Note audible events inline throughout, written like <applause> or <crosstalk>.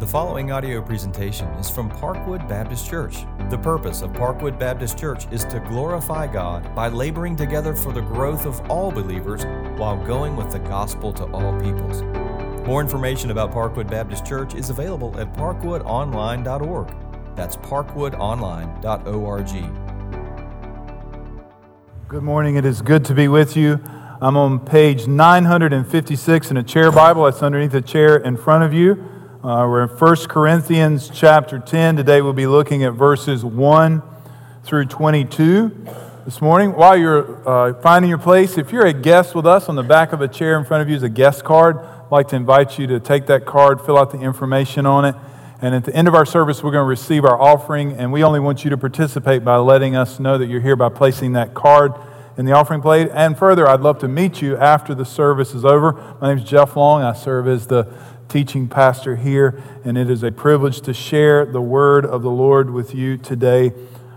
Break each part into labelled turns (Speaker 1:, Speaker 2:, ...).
Speaker 1: The following audio presentation is from Parkwood Baptist Church. The purpose of Parkwood Baptist Church is to glorify God by laboring together for the growth of all believers while going with the gospel to all peoples. More information about Parkwood Baptist Church is available at parkwoodonline.org. That's parkwoodonline.org.
Speaker 2: Good morning. It is good to be with you. I'm on page 956 in a chair Bible that's underneath the chair in front of you. Uh, we're in 1 Corinthians chapter 10. Today we'll be looking at verses 1 through 22 this morning. While you're uh, finding your place, if you're a guest with us, on the back of a chair in front of you is a guest card. I'd like to invite you to take that card, fill out the information on it. And at the end of our service, we're going to receive our offering. And we only want you to participate by letting us know that you're here by placing that card in the offering plate. And further, I'd love to meet you after the service is over. My name is Jeff Long. I serve as the teaching pastor here, and it is a privilege to share the word of the Lord with you today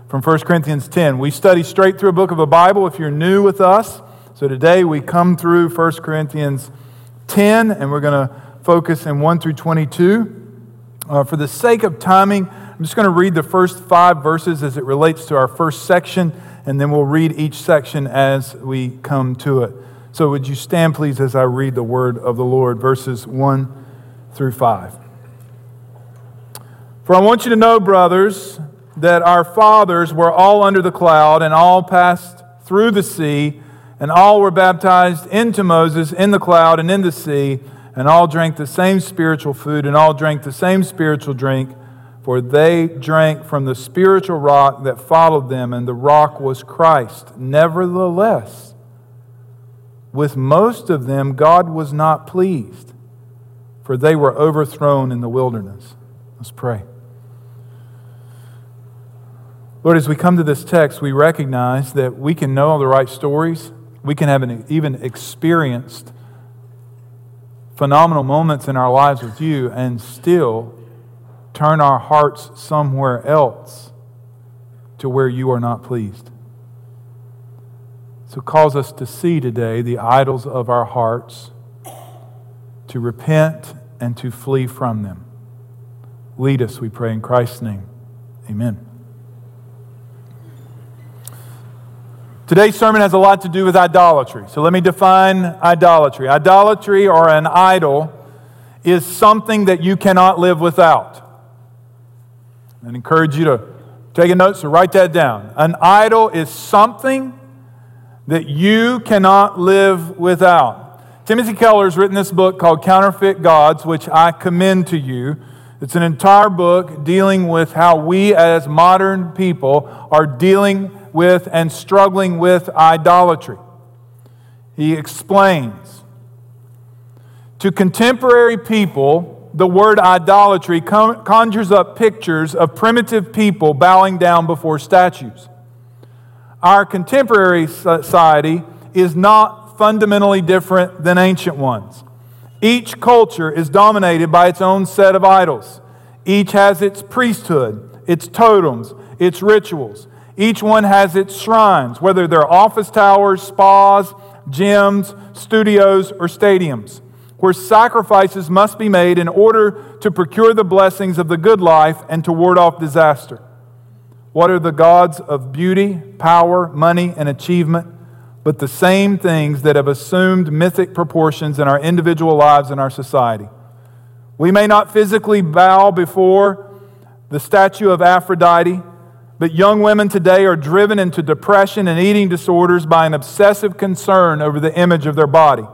Speaker 2: from 1 Corinthians 10. We study straight through a book of the Bible if you're new with us. So today we come through 1 Corinthians 10, and we're going to focus in 1 through 22. Uh, for the sake of timing, I'm just going to read the first five verses as it relates to our first section, and then we'll read each section as we come to it. So, would you stand, please, as I read the word of the Lord, verses 1 through 5. For I want you to know, brothers, that our fathers were all under the cloud and all passed through the sea, and all were baptized into Moses in the cloud and in the sea, and all drank the same spiritual food, and all drank the same spiritual drink, for they drank from the spiritual rock that followed them, and the rock was Christ. Nevertheless, with most of them, God was not pleased for they were overthrown in the wilderness. Let's pray. Lord, as we come to this text, we recognize that we can know all the right stories. We can have an, even experienced phenomenal moments in our lives with you and still turn our hearts somewhere else to where you are not pleased. So, cause us to see today the idols of our hearts to repent and to flee from them. Lead us, we pray, in Christ's name. Amen. Today's sermon has a lot to do with idolatry. So let me define idolatry. Idolatry or an idol is something that you cannot live without. I encourage you to take a note, so write that down. An idol is something that you cannot live without. Timothy Keller has written this book called Counterfeit Gods, which I commend to you. It's an entire book dealing with how we as modern people are dealing with and struggling with idolatry. He explains To contemporary people, the word idolatry conjures up pictures of primitive people bowing down before statues. Our contemporary society is not fundamentally different than ancient ones. Each culture is dominated by its own set of idols. Each has its priesthood, its totems, its rituals. Each one has its shrines, whether they're office towers, spas, gyms, studios, or stadiums, where sacrifices must be made in order to procure the blessings of the good life and to ward off disaster. What are the gods of beauty, power, money, and achievement? But the same things that have assumed mythic proportions in our individual lives and our society. We may not physically bow before the statue of Aphrodite, but young women today are driven into depression and eating disorders by an obsessive concern over the image of their body.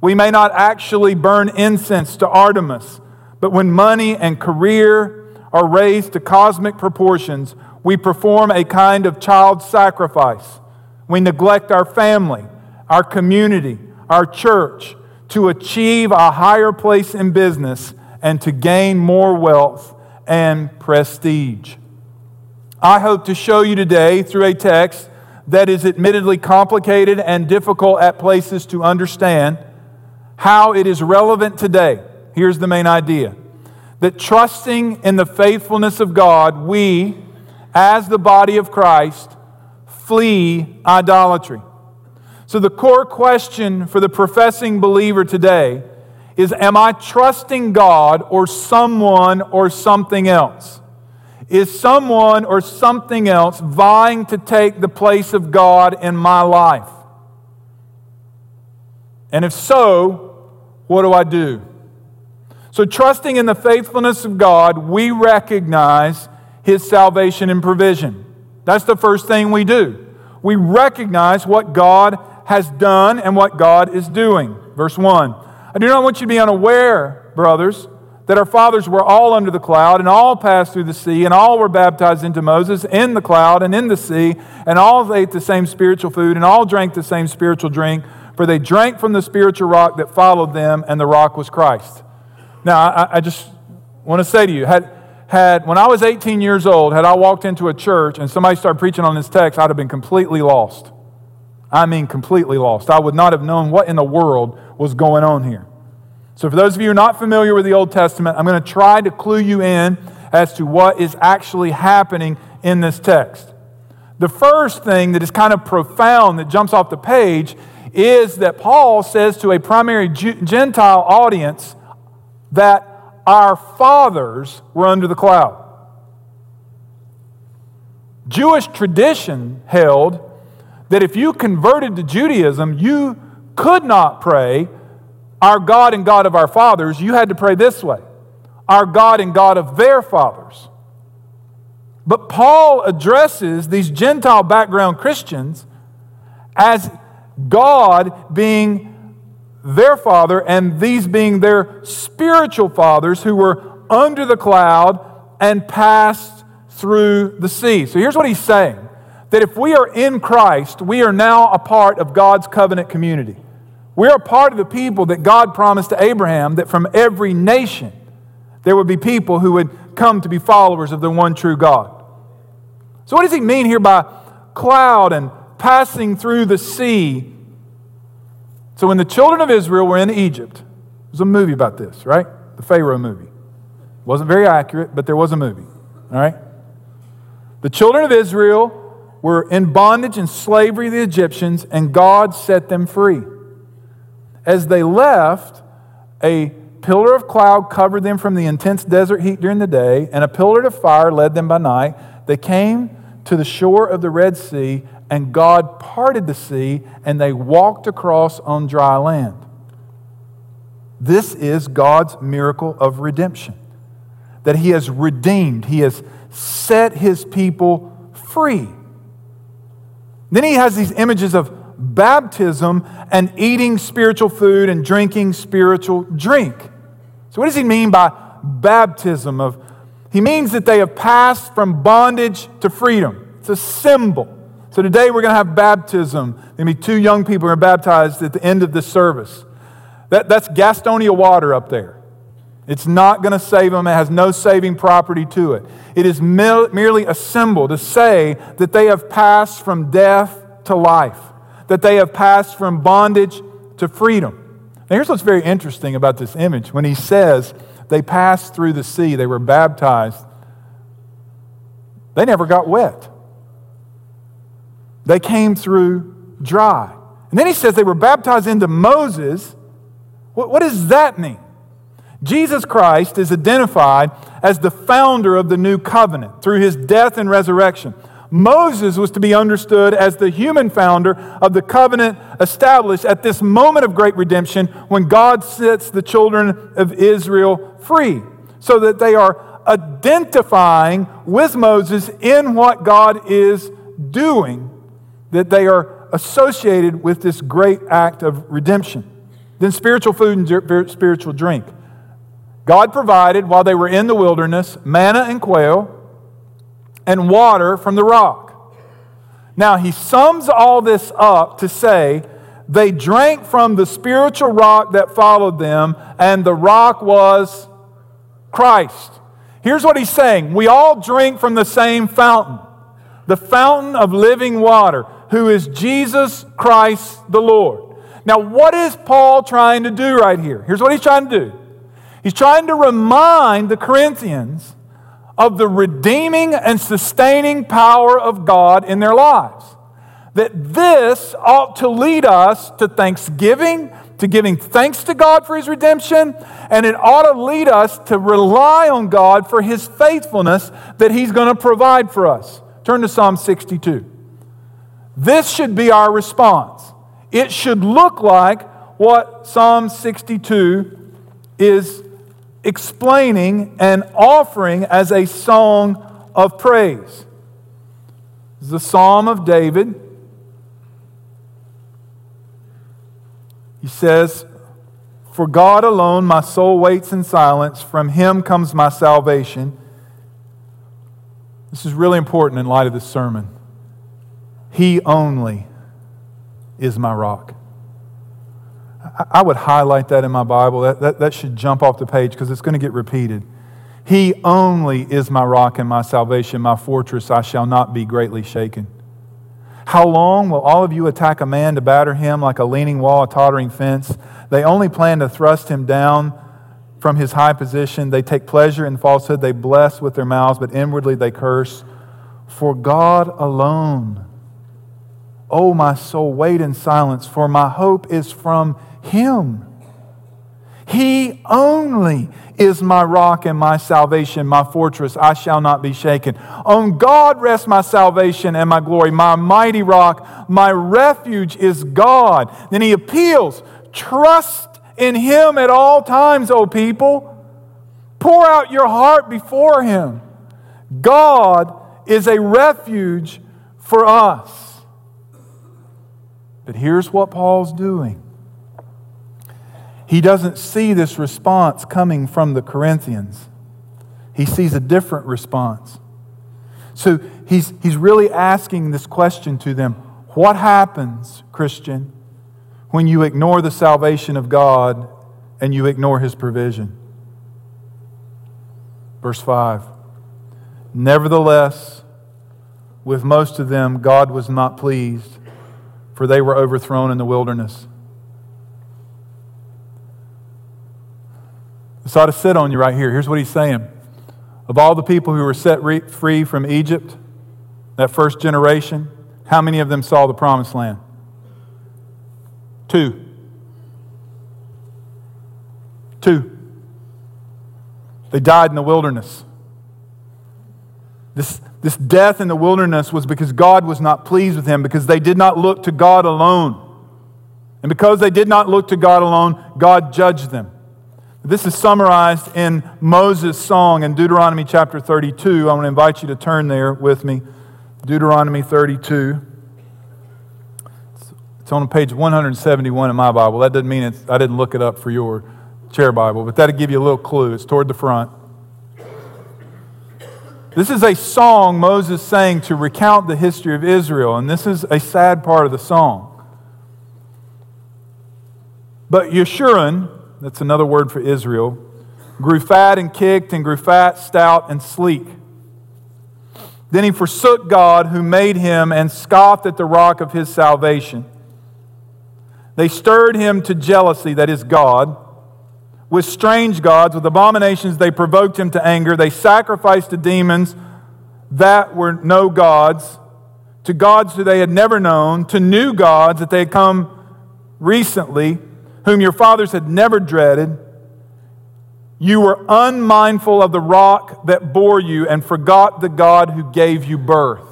Speaker 2: We may not actually burn incense to Artemis, but when money and career are raised to cosmic proportions, we perform a kind of child sacrifice we neglect our family, our community, our church to achieve a higher place in business and to gain more wealth and prestige. I hope to show you today through a text that is admittedly complicated and difficult at places to understand how it is relevant today. Here's the main idea that trusting in the faithfulness of God, we, as the body of Christ, flee idolatry. So, the core question for the professing believer today is Am I trusting God or someone or something else? Is someone or something else vying to take the place of God in my life? And if so, what do I do? So, trusting in the faithfulness of God, we recognize His salvation and provision. That's the first thing we do. We recognize what God has done and what God is doing. Verse 1 I do not want you to be unaware, brothers, that our fathers were all under the cloud and all passed through the sea and all were baptized into Moses in the cloud and in the sea and all ate the same spiritual food and all drank the same spiritual drink for they drank from the spiritual rock that followed them and the rock was Christ. Now, I, I just want to say to you, had, had, when I was 18 years old, had I walked into a church and somebody started preaching on this text, I'd have been completely lost. I mean, completely lost. I would not have known what in the world was going on here. So, for those of you who are not familiar with the Old Testament, I'm going to try to clue you in as to what is actually happening in this text. The first thing that is kind of profound that jumps off the page is that Paul says to a primary Gentile audience that our fathers were under the cloud. Jewish tradition held that if you converted to Judaism, you could not pray, Our God and God of our fathers. You had to pray this way Our God and God of their fathers. But Paul addresses these Gentile background Christians as God being their father and these being their spiritual fathers who were under the cloud and passed through the sea. So here's what he's saying that if we are in Christ, we are now a part of God's covenant community. We're a part of the people that God promised to Abraham that from every nation there would be people who would come to be followers of the one true God. So, what does he mean here by cloud and passing through the sea? So, when the children of Israel were in Egypt, there's a movie about this, right? The Pharaoh movie. Wasn't very accurate, but there was a movie, all right? The children of Israel were in bondage and slavery of the Egyptians, and God set them free. As they left, a pillar of cloud covered them from the intense desert heat during the day, and a pillar of fire led them by night. They came to the shore of the Red Sea, and God parted the sea, and they walked across on dry land. This is God's miracle of redemption. That He has redeemed, He has set His people free. Then He has these images of baptism and eating spiritual food and drinking spiritual drink. So, what does He mean by baptism? Of He means that they have passed from bondage to freedom. It's a symbol. So today we're going to have baptism. There'll be two young people are baptized at the end of this service. That, that's Gastonia water up there. It's not going to save them. It has no saving property to it. It is merely a symbol to say that they have passed from death to life, that they have passed from bondage to freedom. Now, here's what's very interesting about this image. When he says they passed through the sea, they were baptized, they never got wet. They came through dry. And then he says they were baptized into Moses. What, what does that mean? Jesus Christ is identified as the founder of the new covenant through his death and resurrection. Moses was to be understood as the human founder of the covenant established at this moment of great redemption when God sets the children of Israel free, so that they are identifying with Moses in what God is doing that they are associated with this great act of redemption. Then spiritual food and spiritual drink. God provided, while they were in the wilderness, manna and quail and water from the rock. Now, he sums all this up to say they drank from the spiritual rock that followed them, and the rock was Christ. Here's what he's saying We all drink from the same fountain, the fountain of living water who is Jesus Christ the Lord. Now, what is Paul trying to do right here? Here's what he's trying to do he's trying to remind the Corinthians of the redeeming and sustaining power of God in their lives. That this ought to lead us to thanksgiving to giving thanks to God for his redemption, and it ought to lead us to rely on God for his faithfulness that he's going to provide for us. Turn to Psalm 62. This should be our response. It should look like what Psalm 62 is explaining and offering as a song of praise. Is a psalm of David. He says, For God alone my soul waits in silence, from him comes my salvation. This is really important in light of this sermon. He only is my rock. I would highlight that in my Bible. That, that, that should jump off the page because it's going to get repeated. He only is my rock and my salvation, my fortress. I shall not be greatly shaken. How long will all of you attack a man to batter him like a leaning wall, a tottering fence? They only plan to thrust him down from his high position. They take pleasure in falsehood. They bless with their mouths, but inwardly they curse. For God alone, oh my soul, wait in silence, for my hope is from him. He only is my rock and my salvation, my fortress. I shall not be shaken. On God rests my salvation and my glory, my mighty rock. My refuge is God. Then he appeals trust in him at all times, O people. Pour out your heart before him. God is a refuge for us. But here's what Paul's doing he doesn't see this response coming from the Corinthians. He sees a different response. So he's, he's really asking this question to them What happens, Christian, when you ignore the salvation of God and you ignore his provision? Verse 5 Nevertheless, with most of them, God was not pleased, for they were overthrown in the wilderness. This ought to sit on you right here. Here's what he's saying. Of all the people who were set re- free from Egypt, that first generation, how many of them saw the promised land? Two. Two. They died in the wilderness. This, this death in the wilderness was because God was not pleased with them, because they did not look to God alone. And because they did not look to God alone, God judged them. This is summarized in Moses' song in Deuteronomy chapter 32. I want to invite you to turn there with me. Deuteronomy 32. It's on page 171 in my Bible. That doesn't mean I didn't look it up for your chair Bible, but that'll give you a little clue. It's toward the front. This is a song Moses sang to recount the history of Israel, and this is a sad part of the song. But Yeshurun, that's another word for Israel, grew fat and kicked, and grew fat, stout, and sleek. Then he forsook God who made him and scoffed at the rock of his salvation. They stirred him to jealousy, that is God. With strange gods, with abominations, they provoked him to anger. They sacrificed to demons that were no gods, to gods who they had never known, to new gods that they had come recently whom your fathers had never dreaded. You were unmindful of the rock that bore you and forgot the God who gave you birth.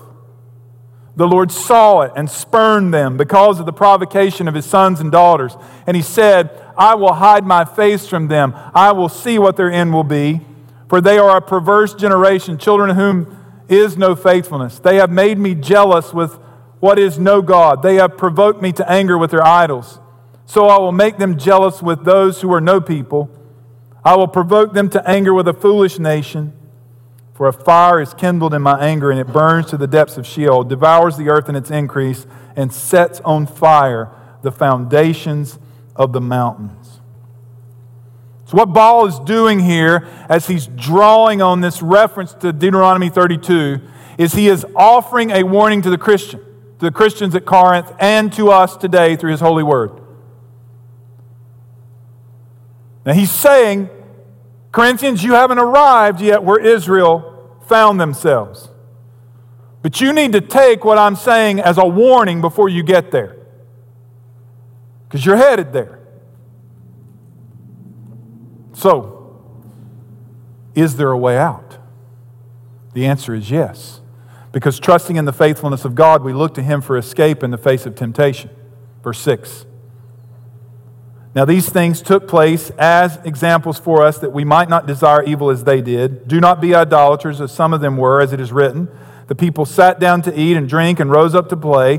Speaker 2: The Lord saw it and spurned them because of the provocation of his sons and daughters. And he said, I will hide my face from them. I will see what their end will be. For they are a perverse generation, children whom is no faithfulness. They have made me jealous with what is no God. They have provoked me to anger with their idols. So I will make them jealous with those who are no people. I will provoke them to anger with a foolish nation. For a fire is kindled in my anger, and it burns to the depths of Sheol, devours the earth in its increase, and sets on fire the foundations of the mountains. So, what Paul is doing here as he's drawing on this reference to Deuteronomy 32 is he is offering a warning to the Christian, to the Christians at Corinth, and to us today through his holy word. Now he's saying, Corinthians, you haven't arrived yet where Israel found themselves. But you need to take what I'm saying as a warning before you get there. Because you're headed there. So, is there a way out? The answer is yes. Because trusting in the faithfulness of God, we look to Him for escape in the face of temptation. Verse 6. Now, these things took place as examples for us that we might not desire evil as they did. Do not be idolaters, as some of them were, as it is written. The people sat down to eat and drink and rose up to play.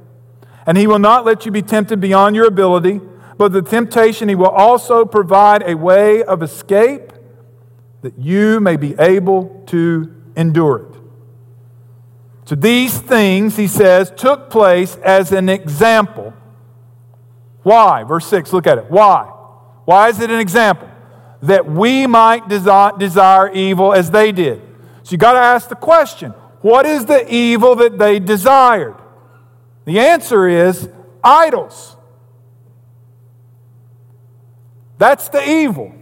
Speaker 2: and he will not let you be tempted beyond your ability, but the temptation he will also provide a way of escape that you may be able to endure it. So these things, he says, took place as an example why? Verse 6, look at it. Why? Why is it an example? That we might desire evil as they did. So you got to ask the question what is the evil that they desired? The answer is idols. That's the evil.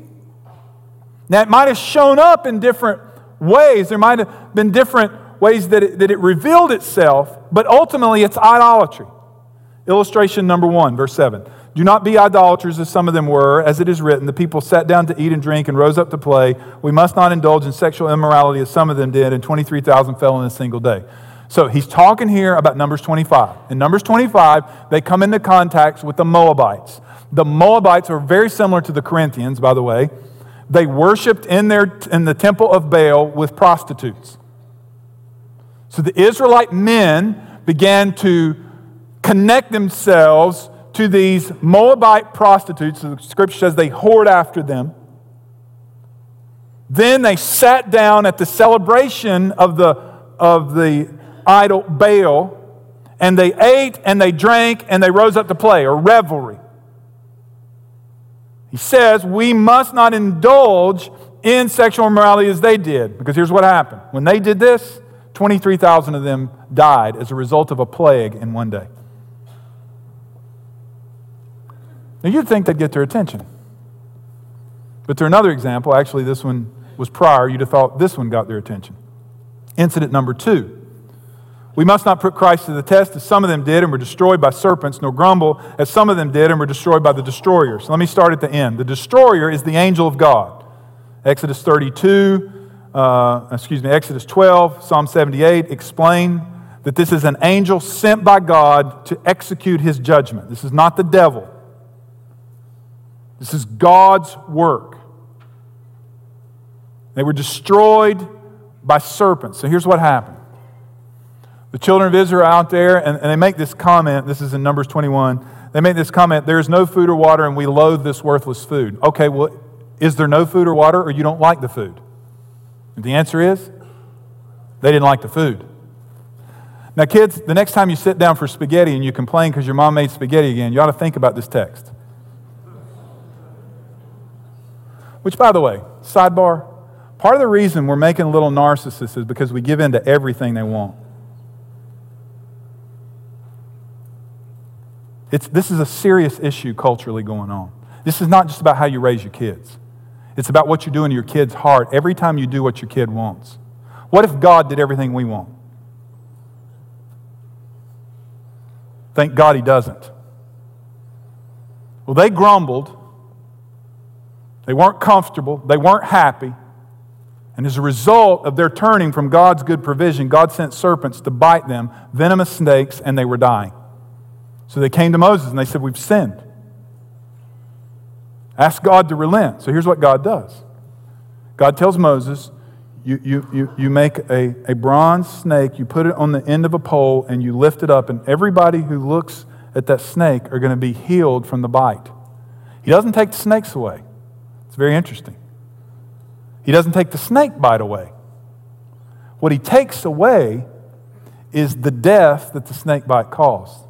Speaker 2: Now, it might have shown up in different ways. There might have been different ways that it, that it revealed itself, but ultimately it's idolatry. Illustration number one, verse 7. Do not be idolaters as some of them were, as it is written, the people sat down to eat and drink and rose up to play. We must not indulge in sexual immorality as some of them did, and 23,000 fell in a single day. So he's talking here about Numbers 25. In Numbers 25, they come into contact with the Moabites. The Moabites are very similar to the Corinthians, by the way. They worshiped in, their, in the temple of Baal with prostitutes. So the Israelite men began to connect themselves to these Moabite prostitutes. The scripture says they whored after them. Then they sat down at the celebration of the, of the idol Baal, and they ate and they drank and they rose up to play, or revelry. He says we must not indulge in sexual immorality as they did, because here's what happened. When they did this, 23,000 of them died as a result of a plague in one day. Now, you'd think they'd get their attention. But to another example, actually, this one was prior, you'd have thought this one got their attention. Incident number two. We must not put Christ to the test as some of them did and were destroyed by serpents, nor grumble as some of them did and were destroyed by the destroyer. So let me start at the end. The destroyer is the angel of God. Exodus 32, uh, excuse me, Exodus 12, Psalm 78 explain that this is an angel sent by God to execute his judgment. This is not the devil. This is God's work. They were destroyed by serpents. So here's what happened. The children of Israel are out there, and, and they make this comment. This is in Numbers 21. They make this comment there is no food or water, and we loathe this worthless food. Okay, well, is there no food or water, or you don't like the food? The answer is they didn't like the food. Now, kids, the next time you sit down for spaghetti and you complain because your mom made spaghetti again, you ought to think about this text. Which, by the way, sidebar, part of the reason we're making little narcissists is because we give in to everything they want. It's, this is a serious issue culturally going on. This is not just about how you raise your kids. It's about what you do in your kid's heart every time you do what your kid wants. What if God did everything we want? Thank God he doesn't. Well, they grumbled they weren't comfortable, they weren't happy. And as a result of their turning from God's good provision, God sent serpents to bite them, venomous snakes, and they were dying. So they came to Moses and they said, We've sinned. Ask God to relent. So here's what God does God tells Moses, you, you, you, you make a, a bronze snake, you put it on the end of a pole, and you lift it up, and everybody who looks at that snake are going to be healed from the bite. He doesn't take the snakes away, It's very interesting. He doesn't take the snake bite away. What he takes away is the death that the snake bite caused.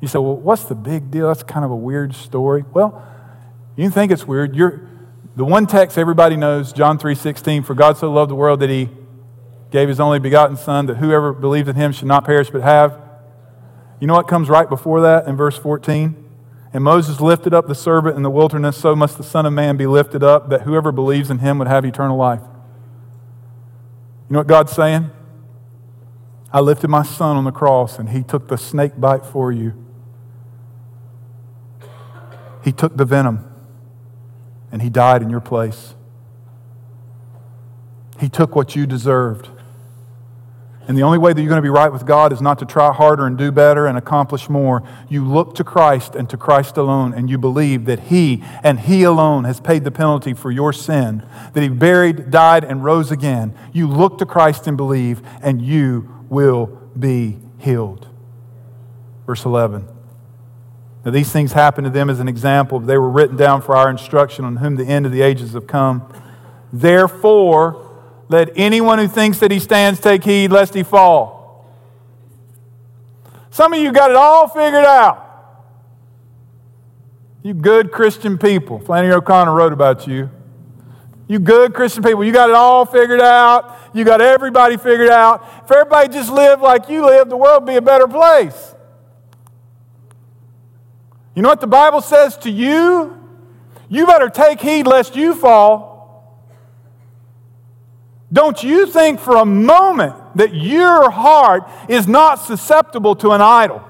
Speaker 2: You say, well, what's the big deal? That's kind of a weird story. Well, you think it's weird. You're, The one text everybody knows, John 3:16, for God so loved the world that he gave his only begotten son that whoever believes in him should not perish but have. You know what comes right before that in verse 14? And Moses lifted up the servant in the wilderness, so must the Son of Man be lifted up, that whoever believes in him would have eternal life. You know what God's saying? I lifted my son on the cross, and he took the snake bite for you. He took the venom, and he died in your place. He took what you deserved. And the only way that you're going to be right with God is not to try harder and do better and accomplish more. You look to Christ and to Christ alone, and you believe that He and He alone has paid the penalty for your sin, that He buried, died, and rose again. You look to Christ and believe, and you will be healed. Verse 11. Now, these things happened to them as an example. They were written down for our instruction on whom the end of the ages have come. Therefore, let anyone who thinks that he stands take heed lest he fall. Some of you got it all figured out. You good Christian people. Flannery O'Connor wrote about you. You good Christian people. You got it all figured out. You got everybody figured out. If everybody just lived like you live, the world would be a better place. You know what the Bible says to you? You better take heed lest you fall. Don't you think for a moment that your heart is not susceptible to an idol?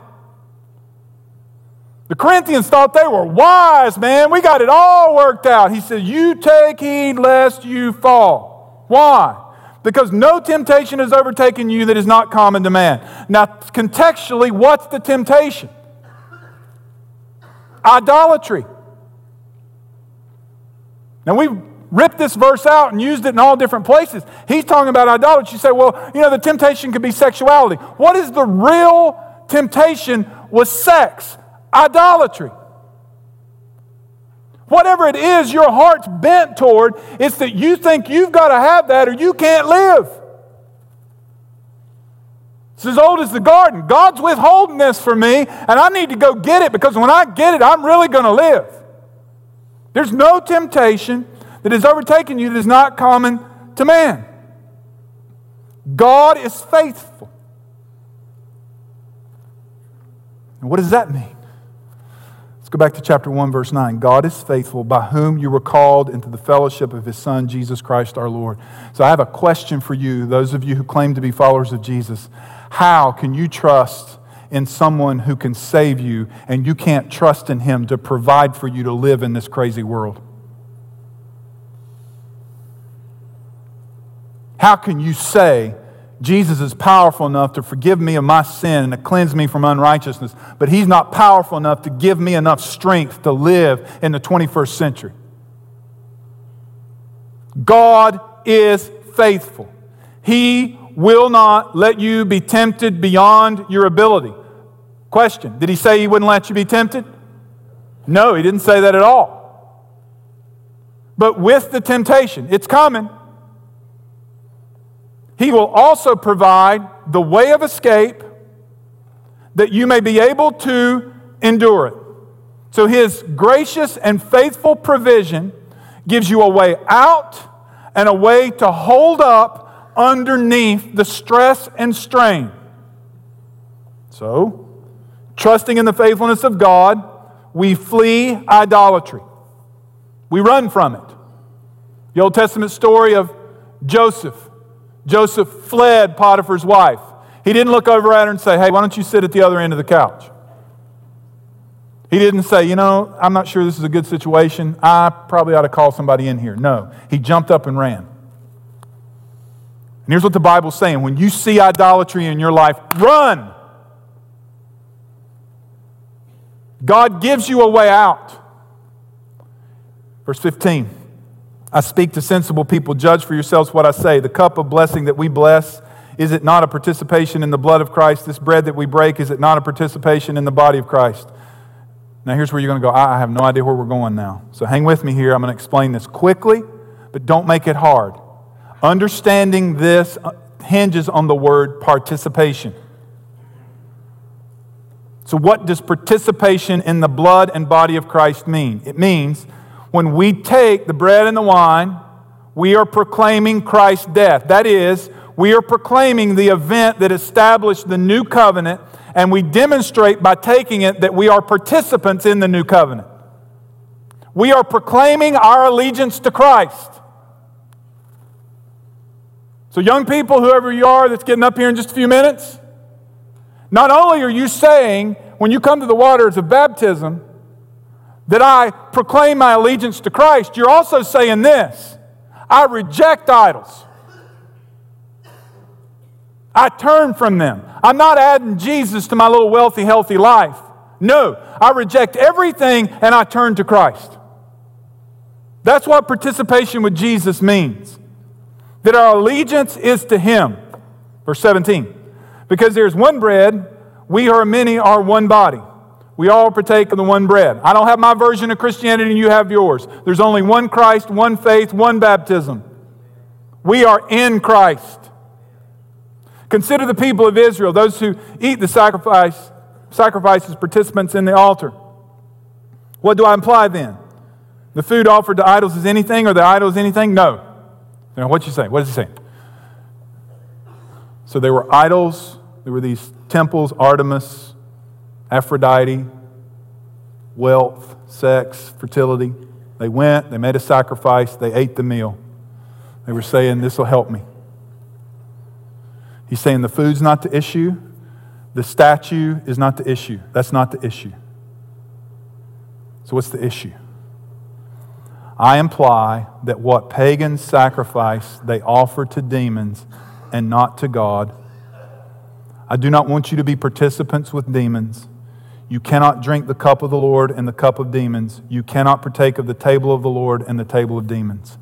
Speaker 2: The Corinthians thought they were wise, man. We got it all worked out. He said, You take heed lest you fall. Why? Because no temptation has overtaken you that is not common to man. Now, contextually, what's the temptation? Idolatry. Now, we ripped this verse out and used it in all different places. He's talking about idolatry. You say, well, you know, the temptation could be sexuality. What is the real temptation with sex? Idolatry. Whatever it is your heart's bent toward, it's that you think you've got to have that or you can't live. It's as old as the garden. God's withholding this for me, and I need to go get it because when I get it, I'm really going to live. There's no temptation that has overtaken you that is not common to man. God is faithful. And what does that mean? Let's go back to chapter 1, verse 9. God is faithful, by whom you were called into the fellowship of his Son, Jesus Christ our Lord. So I have a question for you, those of you who claim to be followers of Jesus. How can you trust in someone who can save you and you can't trust in him to provide for you to live in this crazy world? How can you say Jesus is powerful enough to forgive me of my sin and to cleanse me from unrighteousness, but he's not powerful enough to give me enough strength to live in the 21st century? God is faithful. He will not let you be tempted beyond your ability. Question Did he say he wouldn't let you be tempted? No, he didn't say that at all. But with the temptation, it's coming. He will also provide the way of escape that you may be able to endure it. So, His gracious and faithful provision gives you a way out and a way to hold up underneath the stress and strain. So, trusting in the faithfulness of God, we flee idolatry. We run from it. The Old Testament story of Joseph Joseph fled Potiphar's wife. He didn't look over at her and say, Hey, why don't you sit at the other end of the couch? He didn't say, You know, I'm not sure this is a good situation. I probably ought to call somebody in here. No. He jumped up and ran. And here's what the Bible's saying when you see idolatry in your life, run. God gives you a way out. Verse 15. I speak to sensible people. Judge for yourselves what I say. The cup of blessing that we bless, is it not a participation in the blood of Christ? This bread that we break, is it not a participation in the body of Christ? Now, here's where you're going to go. I have no idea where we're going now. So hang with me here. I'm going to explain this quickly, but don't make it hard. Understanding this uh, hinges on the word participation. So, what does participation in the blood and body of Christ mean? It means When we take the bread and the wine, we are proclaiming Christ's death. That is, we are proclaiming the event that established the new covenant, and we demonstrate by taking it that we are participants in the new covenant. We are proclaiming our allegiance to Christ. So, young people, whoever you are that's getting up here in just a few minutes, not only are you saying, when you come to the waters of baptism, that I proclaim my allegiance to Christ, you're also saying this I reject idols. I turn from them. I'm not adding Jesus to my little wealthy, healthy life. No, I reject everything and I turn to Christ. That's what participation with Jesus means. That our allegiance is to Him. Verse 17. Because there's one bread, we are many are one body. We all partake of the one bread. I don't have my version of Christianity and you have yours. There's only one Christ, one faith, one baptism. We are in Christ. Consider the people of Israel, those who eat the sacrifice, sacrifices, participants in the altar. What do I imply then? The food offered to idols is anything, or the idol is anything? No. Now, what you say? What does it say? So there were idols, there were these temples, Artemis, Aphrodite, wealth, sex, fertility. They went, they made a sacrifice, they ate the meal. They were saying, This will help me. He's saying the food's not the issue, the statue is not the issue. That's not the issue. So, what's the issue? I imply that what pagans sacrifice, they offer to demons and not to God. I do not want you to be participants with demons. You cannot drink the cup of the Lord and the cup of demons. You cannot partake of the table of the Lord and the table of demons.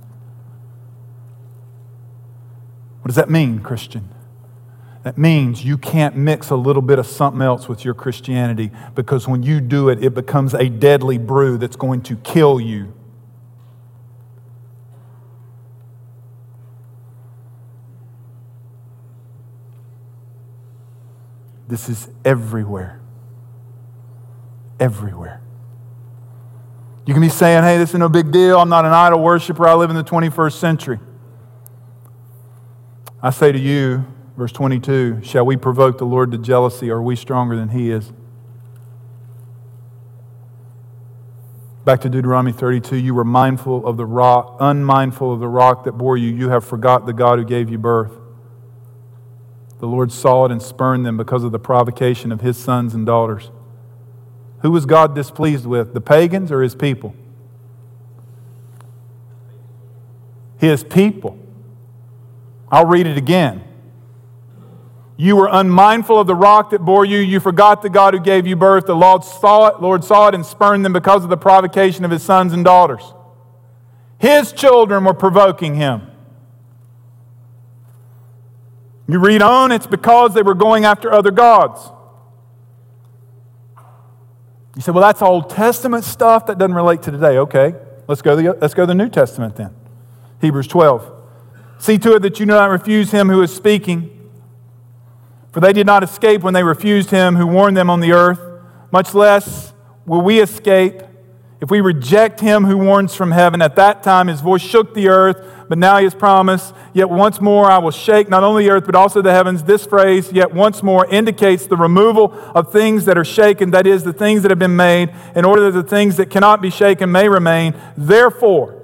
Speaker 2: What does that mean, Christian? That means you can't mix a little bit of something else with your Christianity because when you do it, it becomes a deadly brew that's going to kill you. This is everywhere everywhere. You can be saying, hey, this is no big deal. I'm not an idol worshiper. I live in the 21st century. I say to you, verse 22, shall we provoke the Lord to jealousy? Or are we stronger than he is? Back to Deuteronomy 32, you were mindful of the rock, unmindful of the rock that bore you. You have forgot the God who gave you birth. The Lord saw it and spurned them because of the provocation of his sons and daughters. Who was God displeased with, the pagans or his people? His people. I'll read it again. You were unmindful of the rock that bore you. You forgot the God who gave you birth. The Lord saw it, Lord saw it and spurned them because of the provocation of his sons and daughters. His children were provoking him. You read on, it's because they were going after other gods. You say, well, that's Old Testament stuff. That doesn't relate to today. Okay, let's go, the, let's go to the New Testament then. Hebrews 12. See to it that you do not refuse him who is speaking. For they did not escape when they refused him who warned them on the earth. Much less will we escape if we reject him who warns from heaven. At that time his voice shook the earth but now he has promised, Yet once more I will shake not only the earth, but also the heavens. This phrase, yet once more, indicates the removal of things that are shaken, that is, the things that have been made, in order that the things that cannot be shaken may remain. Therefore,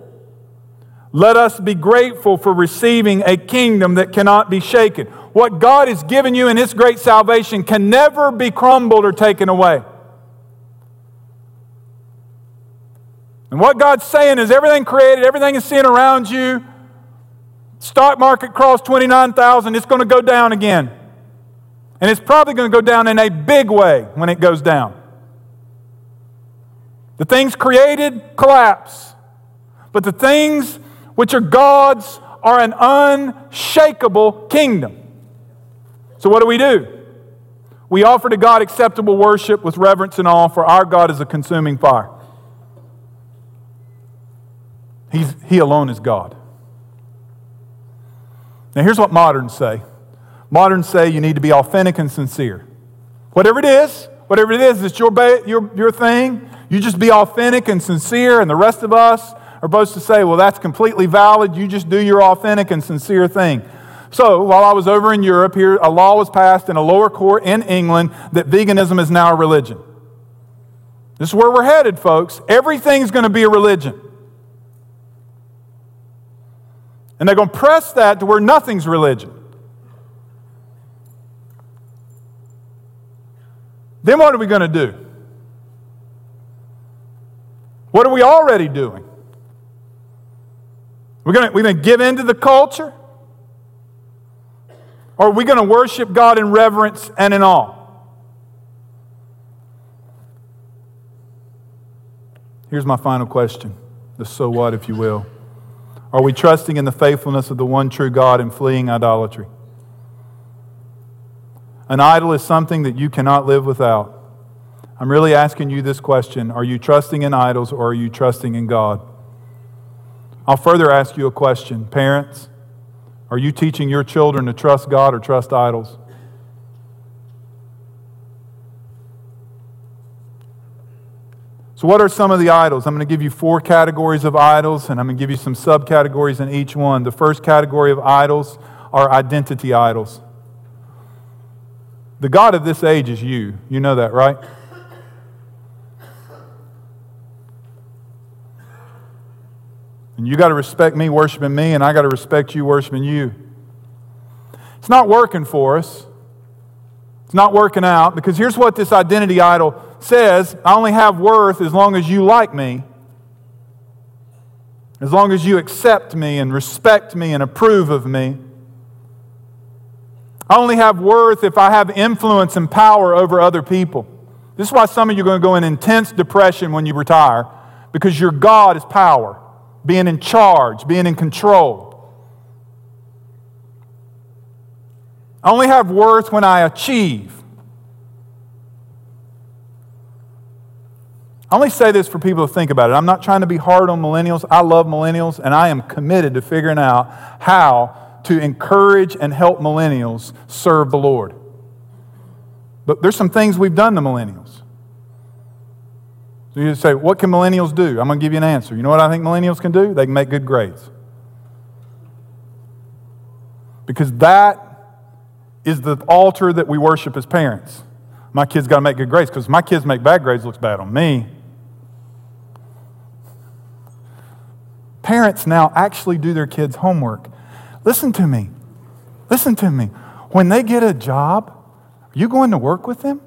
Speaker 2: let us be grateful for receiving a kingdom that cannot be shaken. What God has given you in His great salvation can never be crumbled or taken away. And what God's saying is everything created, everything is seen around you, Stock market crossed 29,000, it's going to go down again. And it's probably going to go down in a big way when it goes down. The things created collapse, but the things which are God's are an unshakable kingdom. So, what do we do? We offer to God acceptable worship with reverence and awe, for our God is a consuming fire. He's, he alone is God. Now, here's what moderns say moderns say you need to be authentic and sincere. Whatever it is, whatever it is, it's your, ba- your, your thing. You just be authentic and sincere, and the rest of us are supposed to say, well, that's completely valid. You just do your authentic and sincere thing. So, while I was over in Europe, here a law was passed in a lower court in England that veganism is now a religion. This is where we're headed, folks. Everything's going to be a religion. And they're going to press that to where nothing's religion. Then what are we going to do? What are we already doing? We're going to, we're going to give in to the culture? Or are we going to worship God in reverence and in awe? Here's my final question the so what, if you will. Are we trusting in the faithfulness of the one true God and fleeing idolatry? An idol is something that you cannot live without. I'm really asking you this question Are you trusting in idols or are you trusting in God? I'll further ask you a question. Parents, are you teaching your children to trust God or trust idols? So, what are some of the idols? I'm going to give you four categories of idols, and I'm going to give you some subcategories in each one. The first category of idols are identity idols. The God of this age is you. You know that, right? And you got to respect me worshiping me, and I got to respect you worshiping you. It's not working for us. It's not working out because here's what this identity idol says I only have worth as long as you like me, as long as you accept me and respect me and approve of me. I only have worth if I have influence and power over other people. This is why some of you are going to go in intense depression when you retire, because your God is power, being in charge, being in control. I only have worth when I achieve. I only say this for people to think about it. I'm not trying to be hard on millennials. I love millennials, and I am committed to figuring out how to encourage and help millennials serve the Lord. But there's some things we've done to millennials. So you say, what can millennials do? I'm going to give you an answer. You know what I think millennials can do? They can make good grades. Because that is the altar that we worship as parents. My kids got to make good grades because my kids make bad grades looks bad on me. Parents now actually do their kids' homework. Listen to me. Listen to me. When they get a job, are you going to work with them?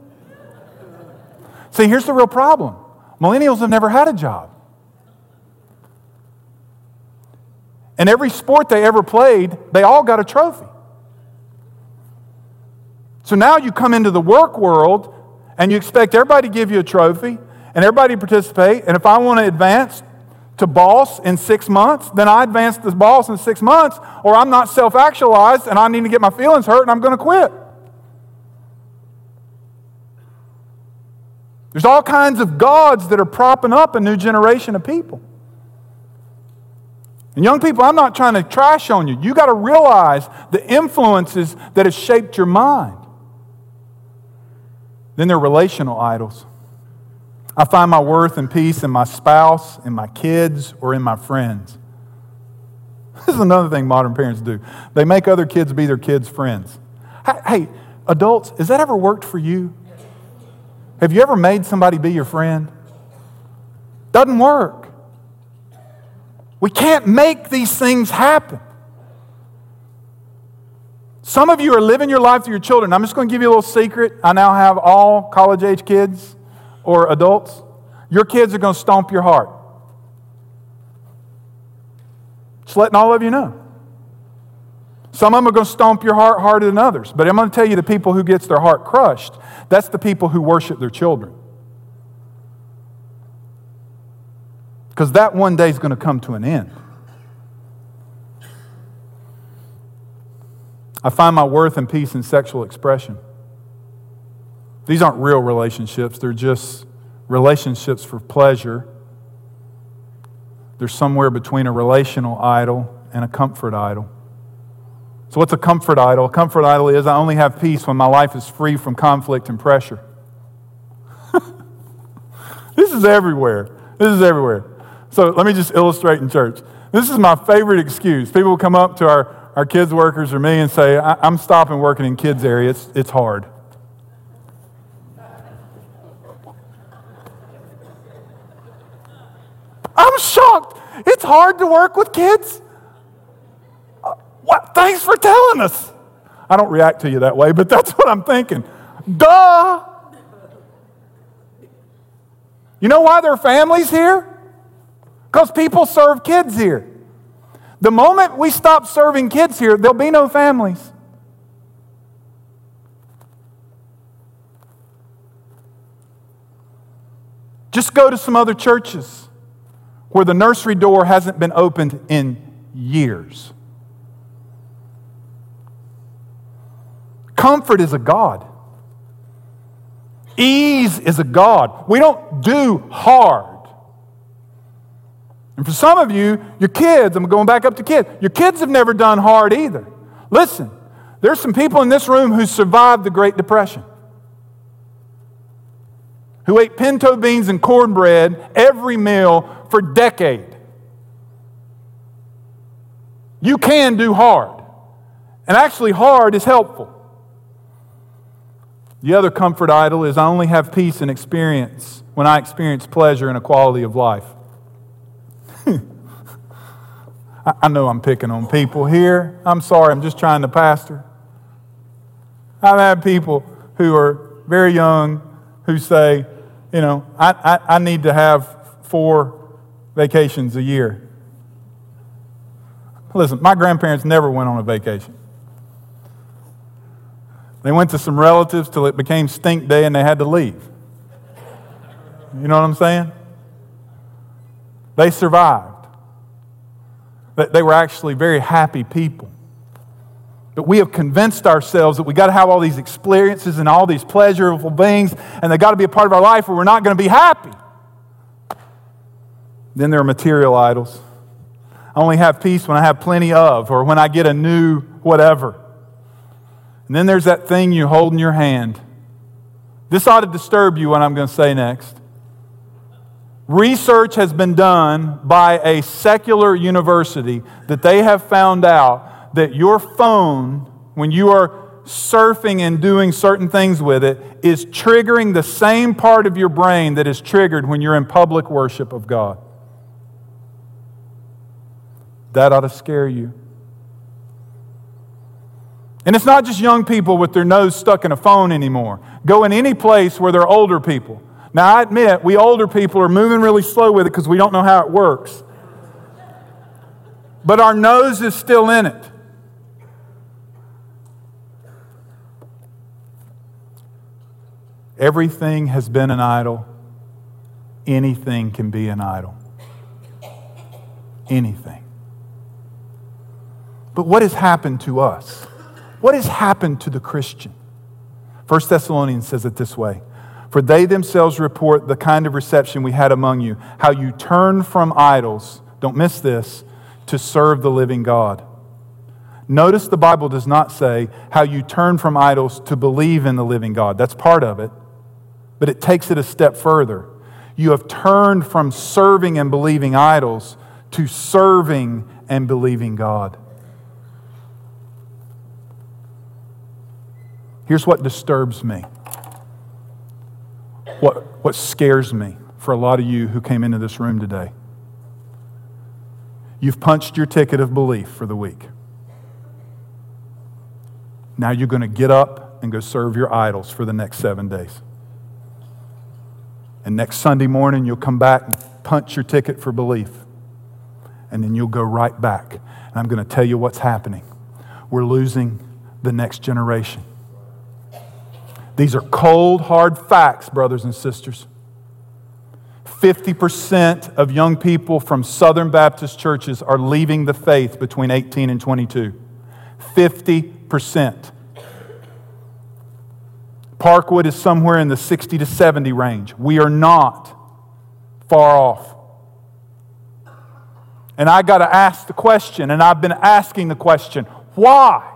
Speaker 2: See, here's the real problem millennials have never had a job. And every sport they ever played, they all got a trophy. So now you come into the work world and you expect everybody to give you a trophy and everybody to participate. And if I want to advance, to boss in six months, then I advance to boss in six months, or I'm not self actualized and I need to get my feelings hurt and I'm going to quit. There's all kinds of gods that are propping up a new generation of people. And young people, I'm not trying to trash on you. You got to realize the influences that have shaped your mind. Then there are relational idols. I find my worth and peace in my spouse, in my kids, or in my friends. <laughs> This is another thing modern parents do. They make other kids be their kids' friends. Hey, adults, has that ever worked for you? Have you ever made somebody be your friend? Doesn't work. We can't make these things happen. Some of you are living your life through your children. I'm just going to give you a little secret. I now have all college age kids or adults, your kids are going to stomp your heart. Just letting all of you know. Some of them are going to stomp your heart harder than others. But I'm going to tell you the people who gets their heart crushed, that's the people who worship their children. Because that one day is going to come to an end. I find my worth and peace in sexual expression. These aren't real relationships, they're just relationships for pleasure. They're somewhere between a relational idol and a comfort idol. So, what's a comfort idol? A comfort idol is I only have peace when my life is free from conflict and pressure. <laughs> This is everywhere. This is everywhere. So let me just illustrate in church. This is my favorite excuse. People come up to our, our kids workers or me and say, I'm stopping working in kids area. It's, it's hard. I'm shocked. It's hard to work with kids. Uh, what? Thanks for telling us. I don't react to you that way, but that's <laughs> what I'm thinking. Duh. You know why there are families here? Because people serve kids here. The moment we stop serving kids here, there'll be no families. Just go to some other churches where the nursery door hasn't been opened in years. Comfort is a God. Ease is a God. We don't do hard. And for some of you, your kids, I'm going back up to kids, your kids have never done hard either. Listen, there's some people in this room who survived the Great Depression who ate pinto beans and cornbread every meal for decade. You can do hard. And actually, hard is helpful. The other comfort idol is I only have peace and experience when I experience pleasure and a quality of life. <laughs> I know I'm picking on people here. I'm sorry, I'm just trying to pastor. I've had people who are very young who say, you know, I, I, I need to have four vacations a year. Listen, my grandparents never went on a vacation. They went to some relatives till it became stink day and they had to leave. You know what I'm saying? They survived. They were actually very happy people. But we have convinced ourselves that we got to have all these experiences and all these pleasurable things, and they got to be a part of our life or we're not going to be happy. Then there are material idols. I only have peace when I have plenty of, or when I get a new whatever. And then there's that thing you hold in your hand. This ought to disturb you, what I'm going to say next. Research has been done by a secular university that they have found out that your phone, when you are surfing and doing certain things with it, is triggering the same part of your brain that is triggered when you're in public worship of God. That ought to scare you. And it's not just young people with their nose stuck in a phone anymore. Go in any place where there are older people. Now, I admit, we older people are moving really slow with it because we don't know how it works. But our nose is still in it. Everything has been an idol. Anything can be an idol. Anything. But what has happened to us? What has happened to the Christian? 1 Thessalonians says it this way For they themselves report the kind of reception we had among you, how you turned from idols, don't miss this, to serve the living God. Notice the Bible does not say how you turn from idols to believe in the living God. That's part of it. But it takes it a step further. You have turned from serving and believing idols to serving and believing God. Here's what disturbs me. What, what scares me for a lot of you who came into this room today. You've punched your ticket of belief for the week. Now you're going to get up and go serve your idols for the next seven days. And next Sunday morning, you'll come back and punch your ticket for belief. And then you'll go right back. And I'm going to tell you what's happening. We're losing the next generation. These are cold, hard facts, brothers and sisters. 50% of young people from Southern Baptist churches are leaving the faith between 18 and 22. 50%. Parkwood is somewhere in the 60 to 70 range. We are not far off. And I got to ask the question, and I've been asking the question why?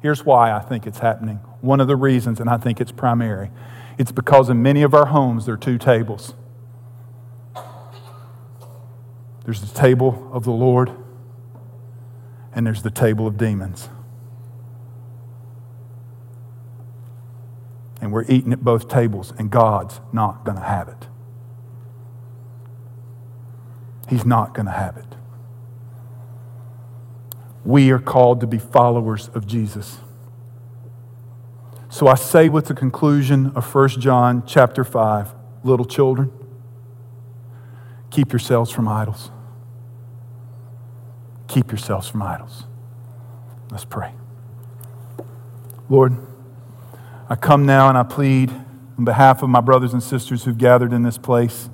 Speaker 2: Here's why I think it's happening. One of the reasons, and I think it's primary it's because in many of our homes there are two tables. There's the table of the Lord, and there's the table of demons. And we're eating at both tables, and God's not going to have it. He's not going to have it. We are called to be followers of Jesus. So I say with the conclusion of 1 John chapter 5, little children, keep yourselves from idols. Keep yourselves from idols. Let's pray. Lord, I come now and I plead on behalf of my brothers and sisters who've gathered in this place.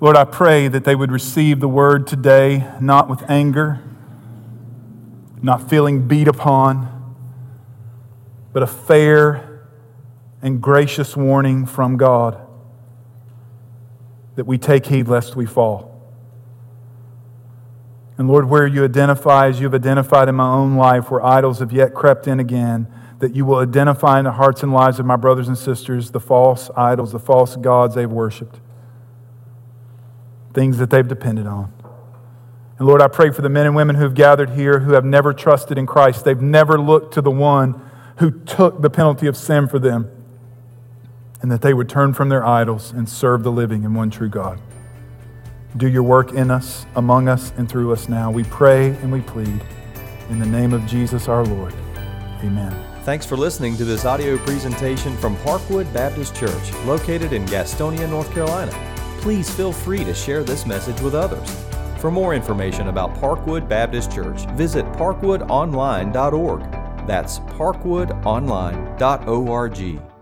Speaker 2: Lord, I pray that they would receive the word today not with anger, not feeling beat upon, but a fair and gracious warning from God that we take heed lest we fall. And Lord, where you identify, as you've identified in my own life, where idols have yet crept in again, that you will identify in the hearts and lives of my brothers and sisters the false idols, the false gods they've worshiped, things that they've depended on. And Lord, I pray for the men and women who've gathered here who have never trusted in Christ. They've never looked to the one who took the penalty of sin for them, and that they would turn from their idols and serve the living and one true God. Do your work in us, among us, and through us now. We pray and we plead in the name of Jesus our Lord. Amen.
Speaker 1: Thanks for listening to this audio presentation from Parkwood Baptist Church, located in Gastonia, North Carolina. Please feel free to share this message with others. For more information about Parkwood Baptist Church, visit parkwoodonline.org. That's parkwoodonline.org.